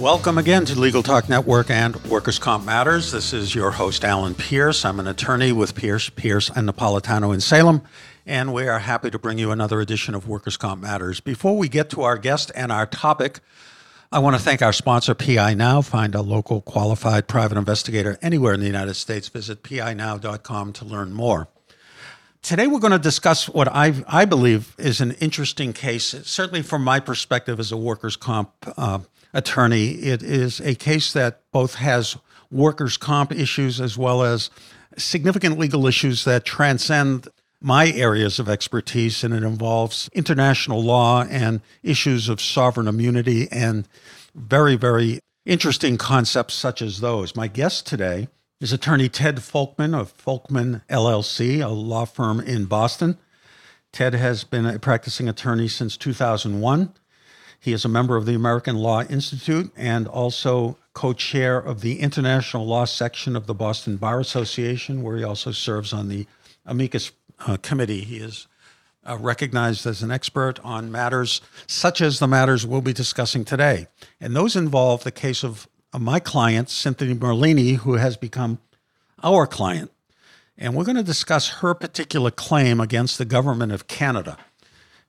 Welcome again to Legal Talk Network and Workers' Comp Matters. This is your host, Alan Pierce. I'm an attorney with Pierce, Pierce, and Napolitano in Salem, and we are happy to bring you another edition of Workers' Comp Matters. Before we get to our guest and our topic, I want to thank our sponsor, PI Now. Find a local qualified private investigator anywhere in the United States. Visit pinow.com to learn more. Today, we're going to discuss what I, I believe is an interesting case, certainly from my perspective as a workers' comp uh, attorney. It is a case that both has workers' comp issues as well as significant legal issues that transcend my areas of expertise, and it involves international law and issues of sovereign immunity and very, very interesting concepts such as those. My guest today is attorney Ted Folkman of Folkman LLC, a law firm in Boston. Ted has been a practicing attorney since 2001. He is a member of the American Law Institute and also co chair of the International Law section of the Boston Bar Association, where he also serves on the amicus uh, committee. He is uh, recognized as an expert on matters such as the matters we'll be discussing today. And those involve the case of uh, my client, Cynthia Merlini, who has become our client. And we're going to discuss her particular claim against the government of Canada.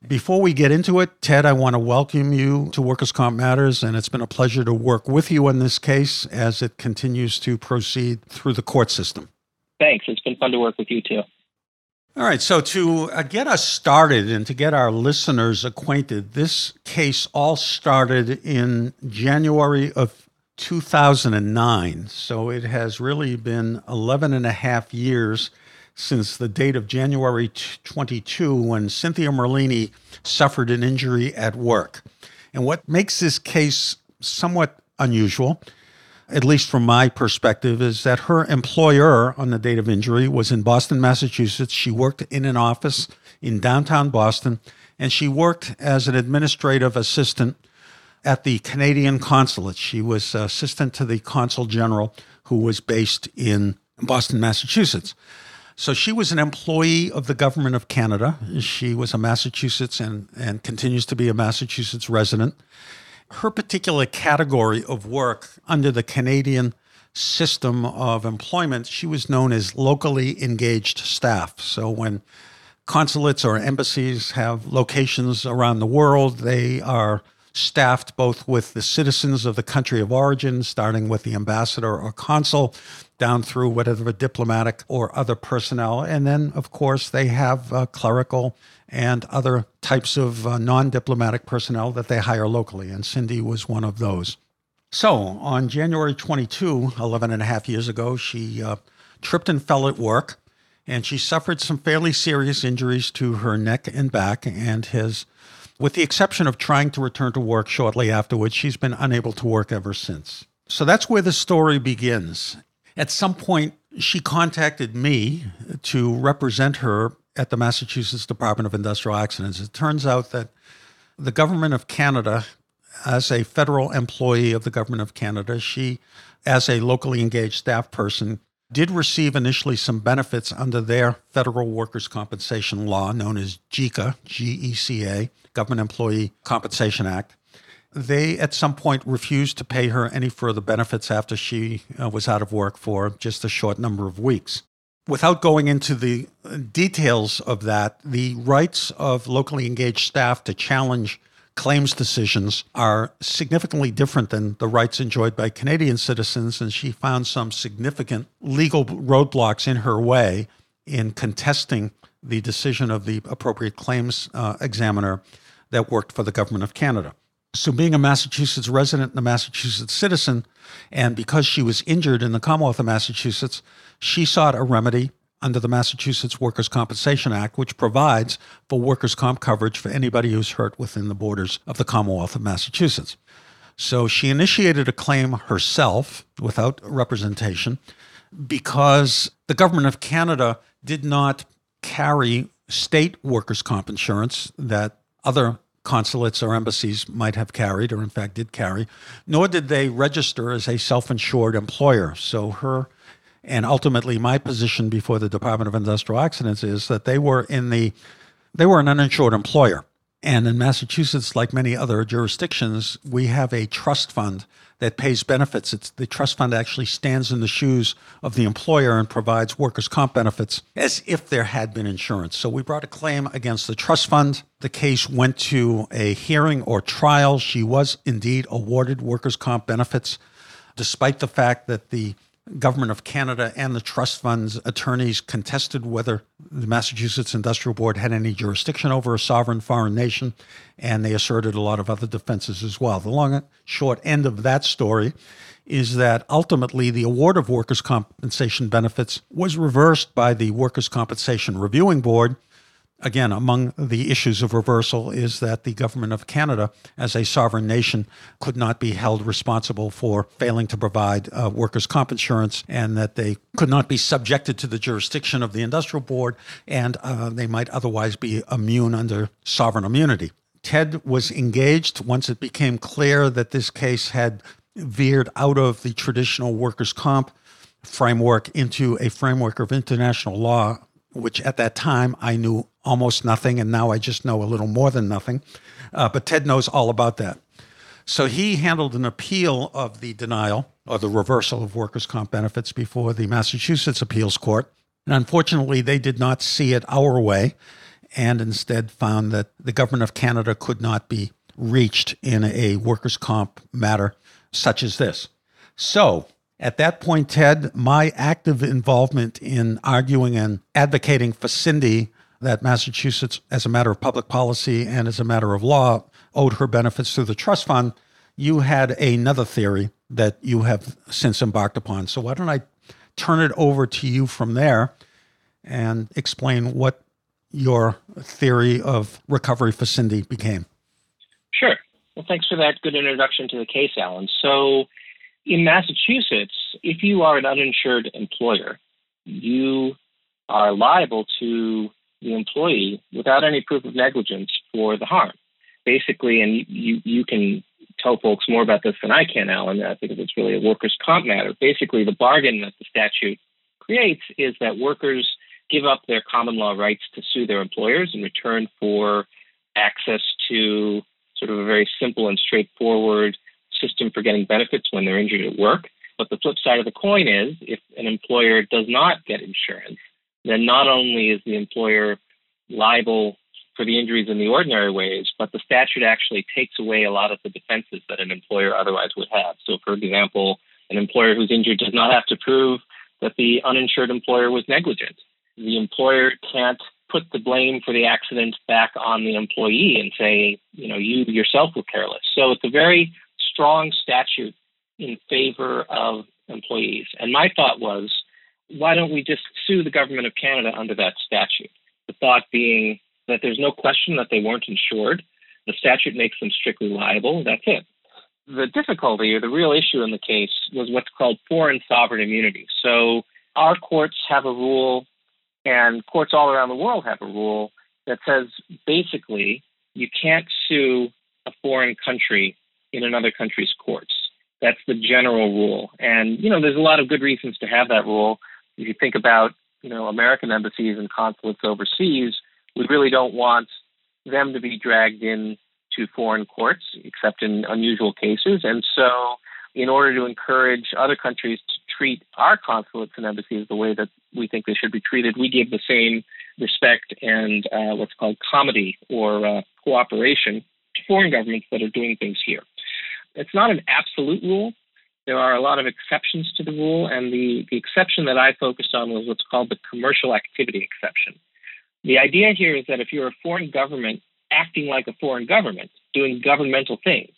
Before we get into it, Ted, I want to welcome you to Workers' Comp Matters, and it's been a pleasure to work with you on this case as it continues to proceed through the court system. Thanks. It's been fun to work with you too. All right. So, to uh, get us started and to get our listeners acquainted, this case all started in January of 2009. So, it has really been 11 and a half years since the date of January 22 when Cynthia Merlini suffered an injury at work. And what makes this case somewhat unusual, at least from my perspective, is that her employer on the date of injury was in Boston, Massachusetts. She worked in an office in downtown Boston, and she worked as an administrative assistant at the Canadian consulate. She was assistant to the consul general who was based in Boston, Massachusetts. So she was an employee of the government of Canada. She was a Massachusetts and, and continues to be a Massachusetts resident. Her particular category of work under the Canadian system of employment, she was known as locally engaged staff. So when consulates or embassies have locations around the world, they are staffed both with the citizens of the country of origin, starting with the ambassador or consul, down through whatever diplomatic or other personnel. And then, of course, they have uh, clerical and other types of uh, non diplomatic personnel that they hire locally. And Cindy was one of those. So on January 22, 11 and a half years ago, she uh, tripped and fell at work. And she suffered some fairly serious injuries to her neck and back, and has, with the exception of trying to return to work shortly afterwards, she's been unable to work ever since. So that's where the story begins. At some point, she contacted me to represent her at the Massachusetts Department of Industrial Accidents. It turns out that the government of Canada, as a federal employee of the government of Canada, she, as a locally engaged staff person, did receive initially some benefits under their federal workers' compensation law known as GECA, G E C A, Government Employee Compensation Act they at some point refused to pay her any further benefits after she uh, was out of work for just a short number of weeks. Without going into the details of that, the rights of locally engaged staff to challenge claims decisions are significantly different than the rights enjoyed by Canadian citizens, and she found some significant legal roadblocks in her way in contesting the decision of the appropriate claims uh, examiner that worked for the government of Canada. So, being a Massachusetts resident and a Massachusetts citizen, and because she was injured in the Commonwealth of Massachusetts, she sought a remedy under the Massachusetts Workers' Compensation Act, which provides for workers' comp coverage for anybody who's hurt within the borders of the Commonwealth of Massachusetts. So she initiated a claim herself without representation because the government of Canada did not carry state workers' comp insurance that other consulates or embassies might have carried, or in fact did carry, nor did they register as a self insured employer. So her and ultimately my position before the Department of Industrial Accidents is that they were in the they were an uninsured employer. And in Massachusetts, like many other jurisdictions, we have a trust fund that pays benefits. It's, the trust fund actually stands in the shoes of the employer and provides workers' comp benefits as if there had been insurance. So we brought a claim against the trust fund. The case went to a hearing or trial. She was indeed awarded workers' comp benefits, despite the fact that the government of Canada and the trust fund's attorneys contested whether the Massachusetts Industrial Board had any jurisdiction over a sovereign foreign nation, and they asserted a lot of other defenses as well. The long short end of that story is that ultimately the award of workers' compensation benefits was reversed by the Workers' Compensation Reviewing Board again, among the issues of reversal is that the government of Canada, as a sovereign nation, could not be held responsible for failing to provide uh, workers' comp insurance and that they could not be subjected to the jurisdiction of the industrial board and uh, they might otherwise be immune under sovereign immunity. Ted was engaged once it became clear that this case had veered out of the traditional workers' comp framework into a framework of international law which at that time I knew almost nothing, and now I just know a little more than nothing. Uh, but Ted knows all about that. So he handled an appeal of the denial or the reversal of workers' comp benefits before the Massachusetts Appeals Court. And unfortunately, they did not see it our way and instead found that the government of Canada could not be reached in a workers' comp matter such as this. So at that point, Ted, my active involvement in arguing and advocating for Cindy that Massachusetts, as a matter of public policy and as a matter of law, owed her benefits through the trust fund, you had another theory that you have since embarked upon. So why don't I turn it over to you from there and explain what your theory of recovery for Cindy became? Sure. Well, thanks for that good introduction to the case, Alan. So, in Massachusetts, if you are an uninsured employer, you are liable to the employee without any proof of negligence for the harm. Basically, and you, you can tell folks more about this than I can, Alan, I think it's really a workers' comp matter. Basically, the bargain that the statute creates is that workers give up their common law rights to sue their employers in return for access to sort of a very simple and straightforward system for getting benefits when they're injured at work. But the flip side of the coin is if an employer does not get insurance, then not only is the employer liable for the injuries in the ordinary ways, but the statute actually takes away a lot of the defenses that an employer otherwise would have. So, for example, an employer who's injured does not have to prove that the uninsured employer was negligent. The employer can't put the blame for the accident back on the employee and say, you know, you yourself were careless. So it's a very strong statute in favor of employees. And my thought was, why don't we just sue the government of Canada under that statute? The thought being that there's no question that they weren't insured. The statute makes them strictly liable. That's it. The difficulty or the real issue in the case was what's called foreign sovereign immunity. So our courts have a rule, and courts all around the world have a rule that says basically you can't sue a foreign country in another country's courts. That's the general rule. And, you know, there's a lot of good reasons to have that rule. If you think about, you know, American embassies and consulates overseas, we really don't want them to be dragged in to foreign courts, except in unusual cases. And so, in order to encourage other countries to treat our consulates and embassies the way that we think they should be treated, we give the same respect and uh, what's called comity or uh, cooperation to foreign governments that are doing things here. It's not an absolute rule. There are a lot of exceptions to the rule, and the, the exception that I focused on was what's called the commercial activity exception. The idea here is that if you're a foreign government acting like a foreign government, doing governmental things,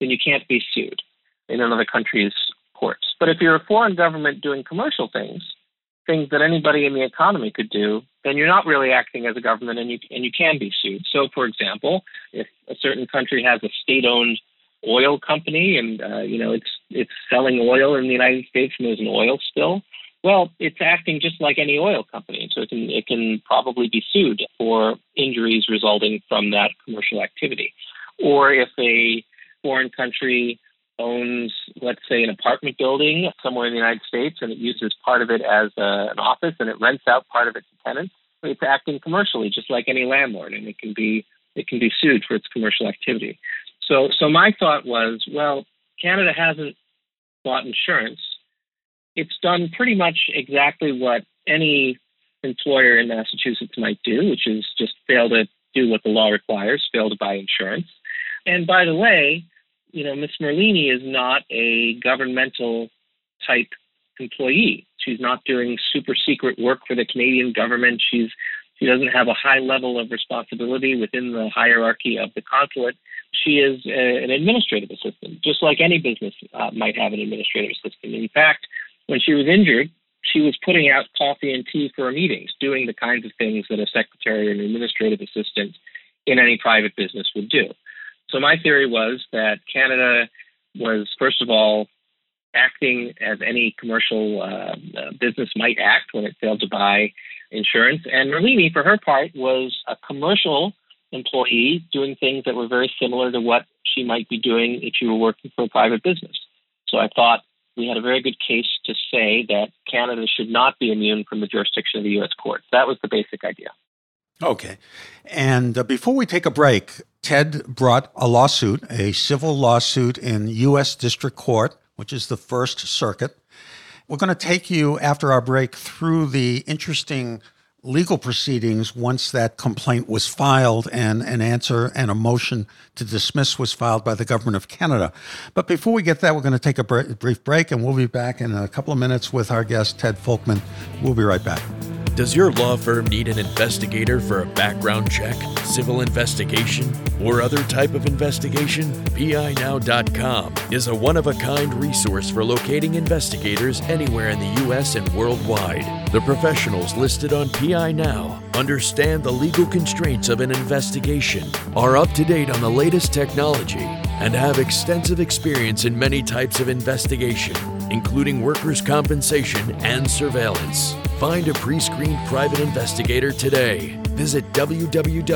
then you can't be sued in another country's courts. But if you're a foreign government doing commercial things, things that anybody in the economy could do, then you're not really acting as a government and you, and you can be sued. So, for example, if a certain country has a state owned oil company and uh, you know it's it's selling oil in the United States and there's an oil spill, Well, it's acting just like any oil company, so it can it can probably be sued for injuries resulting from that commercial activity. Or if a foreign country owns, let's say, an apartment building somewhere in the United States and it uses part of it as a, an office and it rents out part of it to tenants, it's acting commercially just like any landlord, and it can be it can be sued for its commercial activity. So, so my thought was, well, Canada hasn't bought insurance. It's done pretty much exactly what any employer in Massachusetts might do, which is just fail to do what the law requires, fail to buy insurance. And by the way, you know, Ms. Merlini is not a governmental type employee. She's not doing super secret work for the Canadian government. She's she doesn't have a high level of responsibility within the hierarchy of the consulate. She is a, an administrative assistant, just like any business uh, might have an administrative assistant. In fact, when she was injured, she was putting out coffee and tea for meetings, doing the kinds of things that a secretary or an administrative assistant in any private business would do. So my theory was that Canada was, first of all, acting as any commercial uh, uh, business might act when it failed to buy insurance. And Merlini, for her part, was a commercial employee doing things that were very similar to what she might be doing if she were working for a private business. So I thought we had a very good case to say that Canada should not be immune from the jurisdiction of the U.S. courts. That was the basic idea. Okay. And uh, before we take a break, Ted brought a lawsuit, a civil lawsuit in U.S. District Court, which is the First Circuit. We're going to take you after our break through the interesting legal proceedings once that complaint was filed and an answer and a motion to dismiss was filed by the government of Canada. But before we get that, we're going to take a brief break and we'll be back in a couple of minutes with our guest, Ted Folkman. We'll be right back. Does your law firm need an investigator for a background check, civil investigation, or other type of investigation? PINow.com is a one of a kind resource for locating investigators anywhere in the U.S. and worldwide. The professionals listed on PI Now understand the legal constraints of an investigation, are up to date on the latest technology, and have extensive experience in many types of investigation, including workers' compensation and surveillance. Find a pre screened private investigator today. Visit www.pinow.com.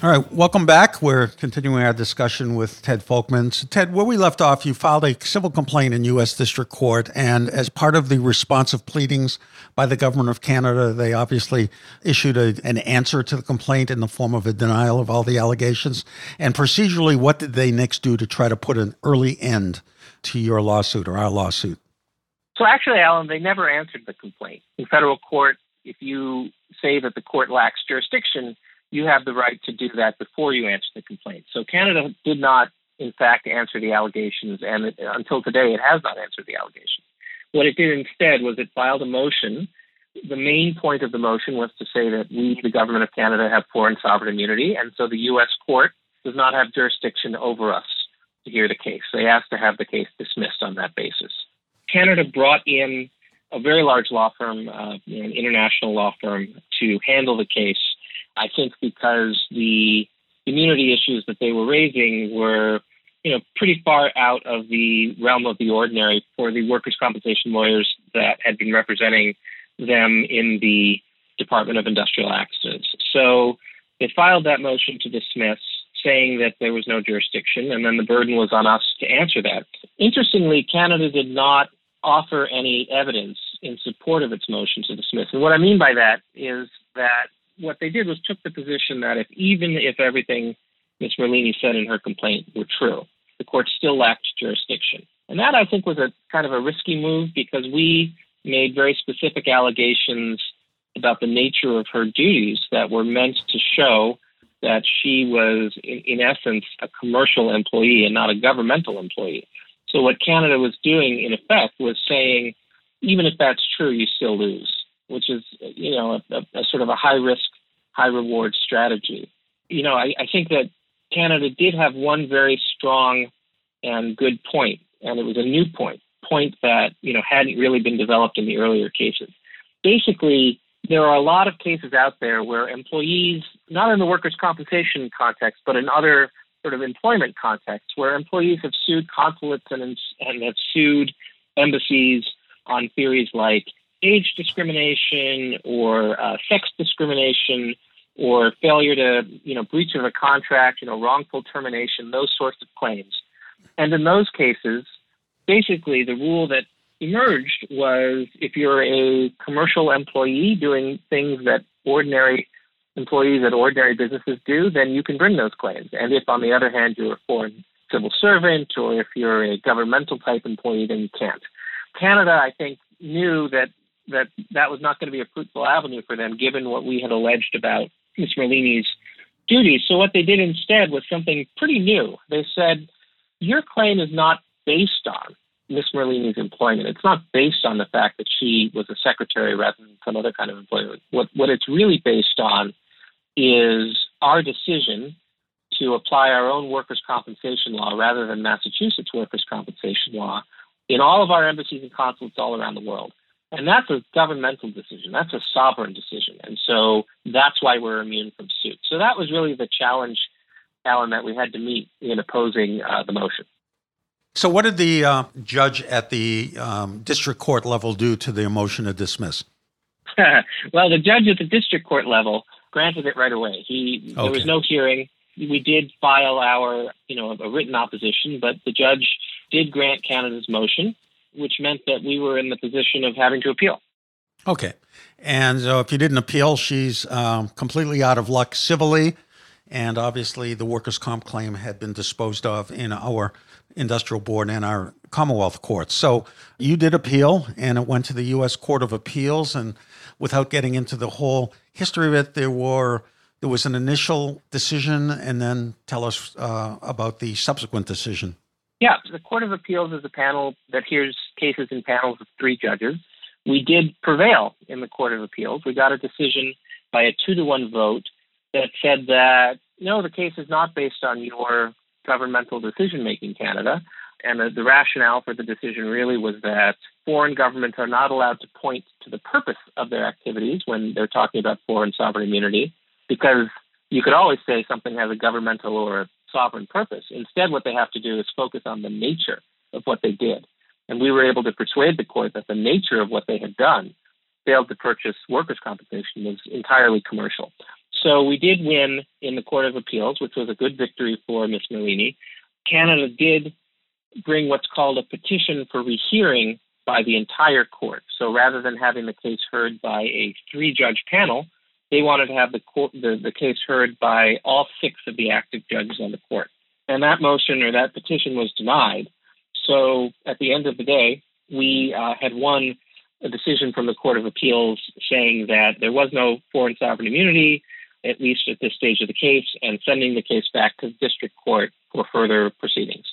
All right, welcome back. We're continuing our discussion with Ted Folkman. So, Ted, where we left off, you filed a civil complaint in U.S. District Court, and as part of the responsive pleadings by the government of Canada, they obviously issued a, an answer to the complaint in the form of a denial of all the allegations. And procedurally, what did they next do to try to put an early end to your lawsuit or our lawsuit? So, actually, Alan, they never answered the complaint. In federal court, if you say that the court lacks jurisdiction, you have the right to do that before you answer the complaint. So Canada did not, in fact, answer the allegations, and it, until today, it has not answered the allegations. What it did instead was it filed a motion. The main point of the motion was to say that we, the government of Canada, have foreign sovereign immunity, and so the U.S. court does not have jurisdiction over us to hear the case. They asked to have the case dismissed on that basis. Canada brought in a very large law firm, uh, an international law firm, to handle the case I think because the immunity issues that they were raising were, you know, pretty far out of the realm of the ordinary for the workers' compensation lawyers that had been representing them in the Department of Industrial Accidents. So they filed that motion to dismiss, saying that there was no jurisdiction, and then the burden was on us to answer that. Interestingly, Canada did not offer any evidence in support of its motion to dismiss. And what I mean by that is that what they did was took the position that if even if everything Ms. Merlini said in her complaint were true, the court still lacked jurisdiction. And that I think was a kind of a risky move because we made very specific allegations about the nature of her duties that were meant to show that she was, in, in essence, a commercial employee and not a governmental employee. So what Canada was doing, in effect, was saying, even if that's true, you still lose which is you know a, a, sort of a high risk, high reward strategy. You know, I, I think that Canada did have one very strong and good point, and it was a new point, point that you know hadn't really been developed in the earlier cases. Basically, there are a lot of cases out there where employees, not in the workers' compensation context, but in other sort of employment contexts where employees have sued consulates and, and have sued embassies on theories like age discrimination or uh, sex discrimination or failure to, you know, breach of a contract, you know, wrongful termination, those sorts of claims. And in those cases, basically the rule that emerged was if you're a commercial employee doing things that ordinary employees at ordinary businesses do, then you can bring those claims. And if, on the other hand, you're a foreign civil servant or if you're a governmental type employee, then you can't. Canada, I think, knew that that that was not going to be a fruitful avenue for them, given what we had alleged about Ms. Merlini's duties. So what they did instead was something pretty new. They said, "Your claim is not based on Ms. Merlini's employment. It's not based on the fact that she was a secretary rather than some other kind of employment. What what it's really based on is our decision to apply our own workers' compensation law rather than Massachusetts workers' compensation law in all of our embassies and consulates all around the world. And that's a governmental decision. That's a sovereign decision. And so that's why we're immune from suit. So that was really the challenge, Alan, that we had to meet in opposing uh, the motion. So, what did the uh, judge at the um, district court level do to the motion to dismiss? well, the judge at the district court level granted it right away. He okay. there was no hearing. We did file our, you know, a written opposition, but the judge did grant Canada's motion, which meant that we were in the position of having to appeal. Okay. And so if you didn't appeal, she's um, completely out of luck civilly. And obviously, the workers' comp claim had been disposed of in our industrial board and our Commonwealth courts. So you did appeal, and it went to the U.S. Court of Appeals. And without getting into the whole history of it, there were there was an initial decision, and then tell us uh, about the subsequent decision. Yeah, the Court of Appeals is a panel that hears cases in panels of three judges. We did prevail in the Court of Appeals. We got a decision by a two to one vote that said that no, the case is not based on your governmental decision making, Canada. And the, the rationale for the decision really was that foreign governments are not allowed to point to the purpose of their activities when they're talking about foreign sovereign immunity, because you could always say something has a governmental or a sovereign purpose. Instead, what they have to do is focus on the nature of what they did. And we were able to persuade the court that the nature of what they had done, failed to purchase workers' compensation, was entirely commercial. So we did win in the Court of Appeals, which was a good victory for Ms. Merlini. Canada did bring what's called a petition for rehearing by the entire court. So rather than having the case heard by a three judge panel, they wanted to have the, court, the, the case heard by all six of the active judges on the court. And that motion or that petition was denied. So at the end of the day, we uh, had won a decision from the Court of Appeals saying that there was no foreign sovereign immunity, at least at this stage of the case, and sending the case back to the district court for further proceedings.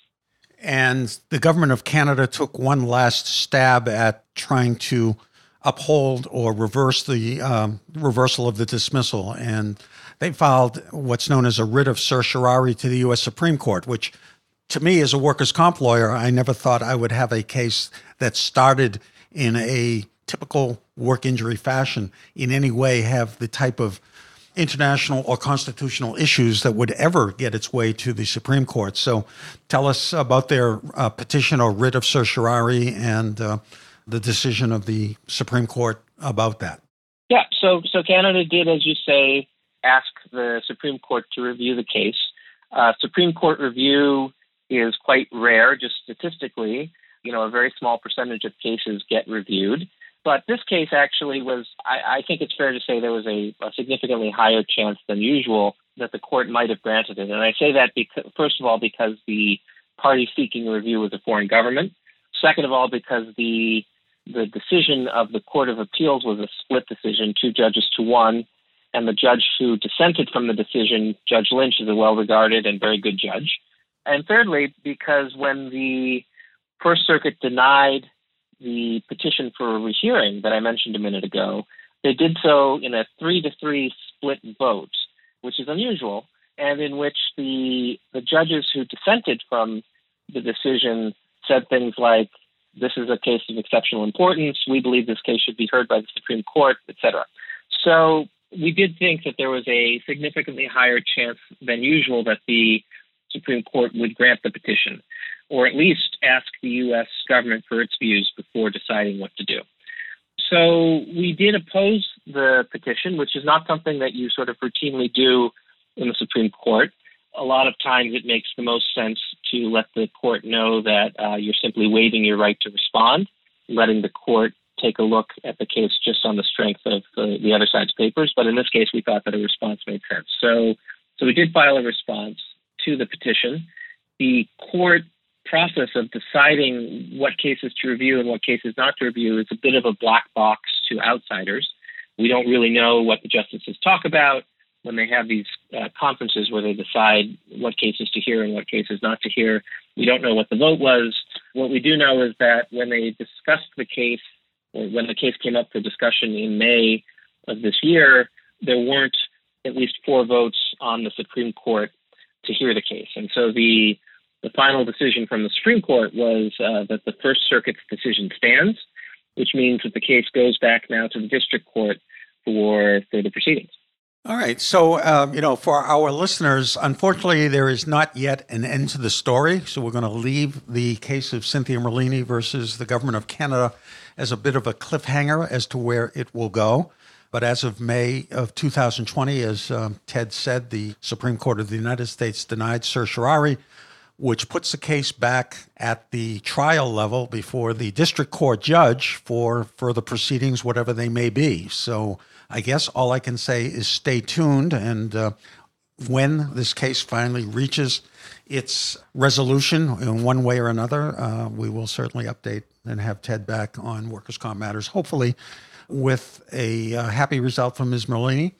And the government of Canada took one last stab at trying to uphold or reverse the um, reversal of the dismissal. And they filed what's known as a writ of certiorari to the U.S. Supreme Court, which to me, as a workers' comp lawyer, I never thought I would have a case that started in a typical work injury fashion in any way have the type of international or constitutional issues that would ever get its way to the Supreme Court. So tell us about their uh, petition or writ of certiorari and uh, the decision of the Supreme Court about that. Yeah, so so Canada did, as you say, ask the Supreme Court to review the case. Uh, Supreme Court review is quite rare, just statistically. You know, a very small percentage of cases get reviewed. But this case actually was, I, I think it's fair to say there was a, a, significantly higher chance than usual that the court might have granted it. And I say that because, first of all, because the party seeking review was a foreign government. Second of all, because the the decision of the Court of Appeals was a split decision, two judges to one, and the judge who dissented from the decision, Judge Lynch, is a well regarded and very good judge. And thirdly, because when the First Circuit denied the petition for a rehearing that I mentioned a minute ago, they did so in a three to three split vote, which is unusual, and in which the the judges who dissented from the decision said things like, "This is a case of exceptional importance. We believe this case should be heard by the Supreme Court, etc." So we did think that there was a significantly higher chance than usual that the Supreme Court would grant the petition, or at least ask the U.S. government for its views before deciding what to do. So we did oppose the petition, which is not something that you sort of routinely do in the Supreme Court. A lot of times it makes the most sense to let the court know that uh, you're simply waiving your right to respond, letting the court take a look at the case just on the strength of the, the other side's papers. But in this case, we thought that a response made sense. So, so we did file a response to the petition. The court process of deciding what cases to review and what cases not to review is a bit of a black box to outsiders. We don't really know what the justices talk about when they have these uh, conferences where they decide what cases to hear and what cases not to hear. We don't know what the vote was. What we do know is that when they discussed the case, or when the case came up for discussion in May of this year, there weren't at least four votes on the Supreme Court to hear the case. And so the the final decision from the Supreme Court was uh, that the First Circuit's decision stands, which means that the case goes back now to the district court for further proceedings. All right. So, um, you know, for our listeners, unfortunately, there is not yet an end to the story. So, we're going to leave the case of Cynthia Merlini versus the government of Canada as a bit of a cliffhanger as to where it will go. But as of May of 2020, as um, Ted said, the Supreme Court of the United States denied certiorari which puts the case back at the trial level before the district court judge for further proceedings, whatever they may be. So I guess all I can say is stay tuned. And uh, when this case finally reaches its resolution in one way or another, uh, we will certainly update and have Ted back on Workers' Comp Matters, hopefully with a uh, happy result from Ms. Merlini.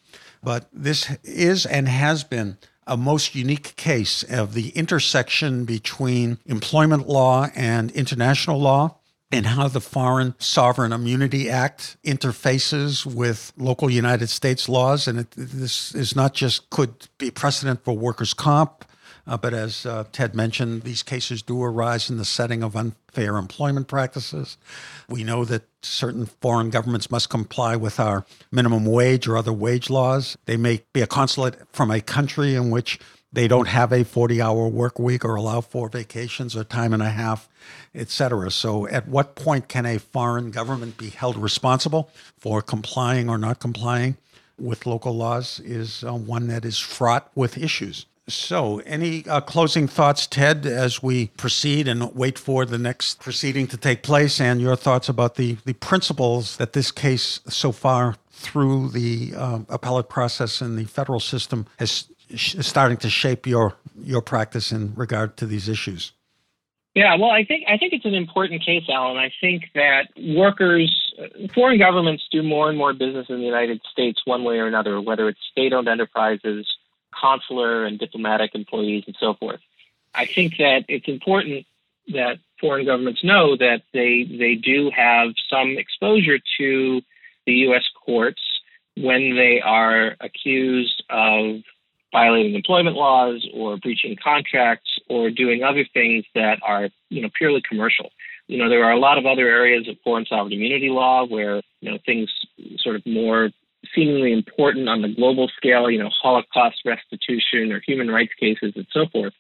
But this is and has been a most unique case of the intersection between employment law and international law and how the Foreign Sovereign Immunity Act interfaces with local United States laws. And it, this is not just could be precedent for workers' comp, uh, but as uh, Ted mentioned, these cases do arise in the setting of unfair employment practices. We know that certain foreign governments must comply with our minimum wage or other wage laws. They may be a consulate from a country in which they don't have a 40 hour work week or allow for vacations or time and a half, et cetera. So, at what point can a foreign government be held responsible for complying or not complying with local laws is uh, one that is fraught with issues. So, any uh, closing thoughts, Ted, as we proceed and wait for the next proceeding to take place, and your thoughts about the, the principles that this case so far through the uh, appellate process in the federal system is, is starting to shape your your practice in regard to these issues? Yeah, well, I think I think it's an important case, Alan. I think that workers, foreign governments do more and more business in the United States one way or another, whether it's state-owned enterprises consular and diplomatic employees and so forth. I think that it's important that foreign governments know that they they do have some exposure to the U.S. courts when they are accused of violating employment laws or breaching contracts or doing other things that are you know purely commercial. You know there are a lot of other areas of foreign sovereign immunity law where you know things sort of more seemingly important on the global scale, you know, Holocaust restitution or human rights cases and so forth.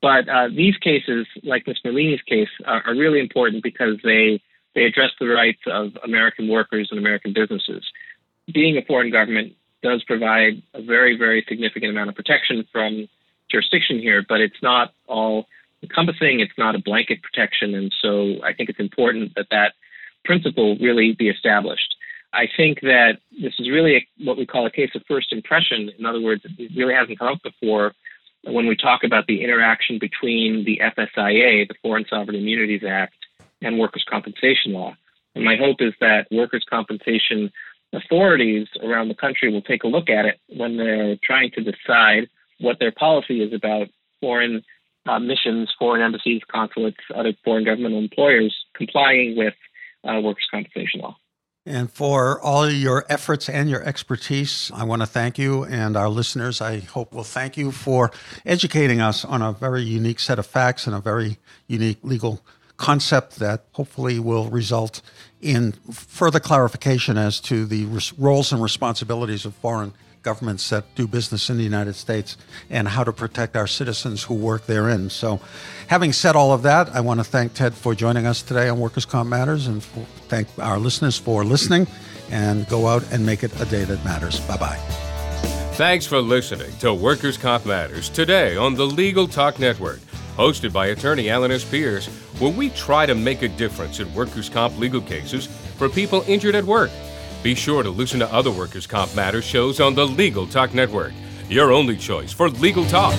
But uh, these cases, like Ms. Merlini's case, are, are really important because they they address the rights of American workers and American businesses. Being a foreign government does provide a very, very significant amount of protection from jurisdiction here, but it's not all encompassing. It's not a blanket protection. And so I think it's important that that principle really be established. I think that this is really a, what we call a case of first impression. In other words, it really hasn't come up before when we talk about the interaction between the FSIA, the Foreign Sovereign Immunities Act, and workers' compensation law. And my hope is that workers' compensation authorities around the country will take a look at it when they're trying to decide what their policy is about foreign uh, missions, foreign embassies, consulates, other foreign governmental employers complying with uh, workers' compensation law. And for all your efforts and your expertise, I want to thank you. And our listeners, I hope, will thank you for educating us on a very unique set of facts and a very unique legal concept that hopefully will result in further clarification as to the roles and responsibilities of foreign governments that do business in the United States and how to protect our citizens who work therein. So, having said all of that, I want to thank Ted for joining us today on Workers' Comp Matters and thank our listeners for listening. And go out and make it a day that matters. Bye bye. Thanks for listening to Workers' Comp Matters today on the Legal Talk Network, hosted by attorney Alan S. Pierce, where we try to make a difference in workers' comp legal cases for people injured at work. Be sure to listen to other Workers' Comp Matters shows on the Legal Talk Network, your only choice for legal talk.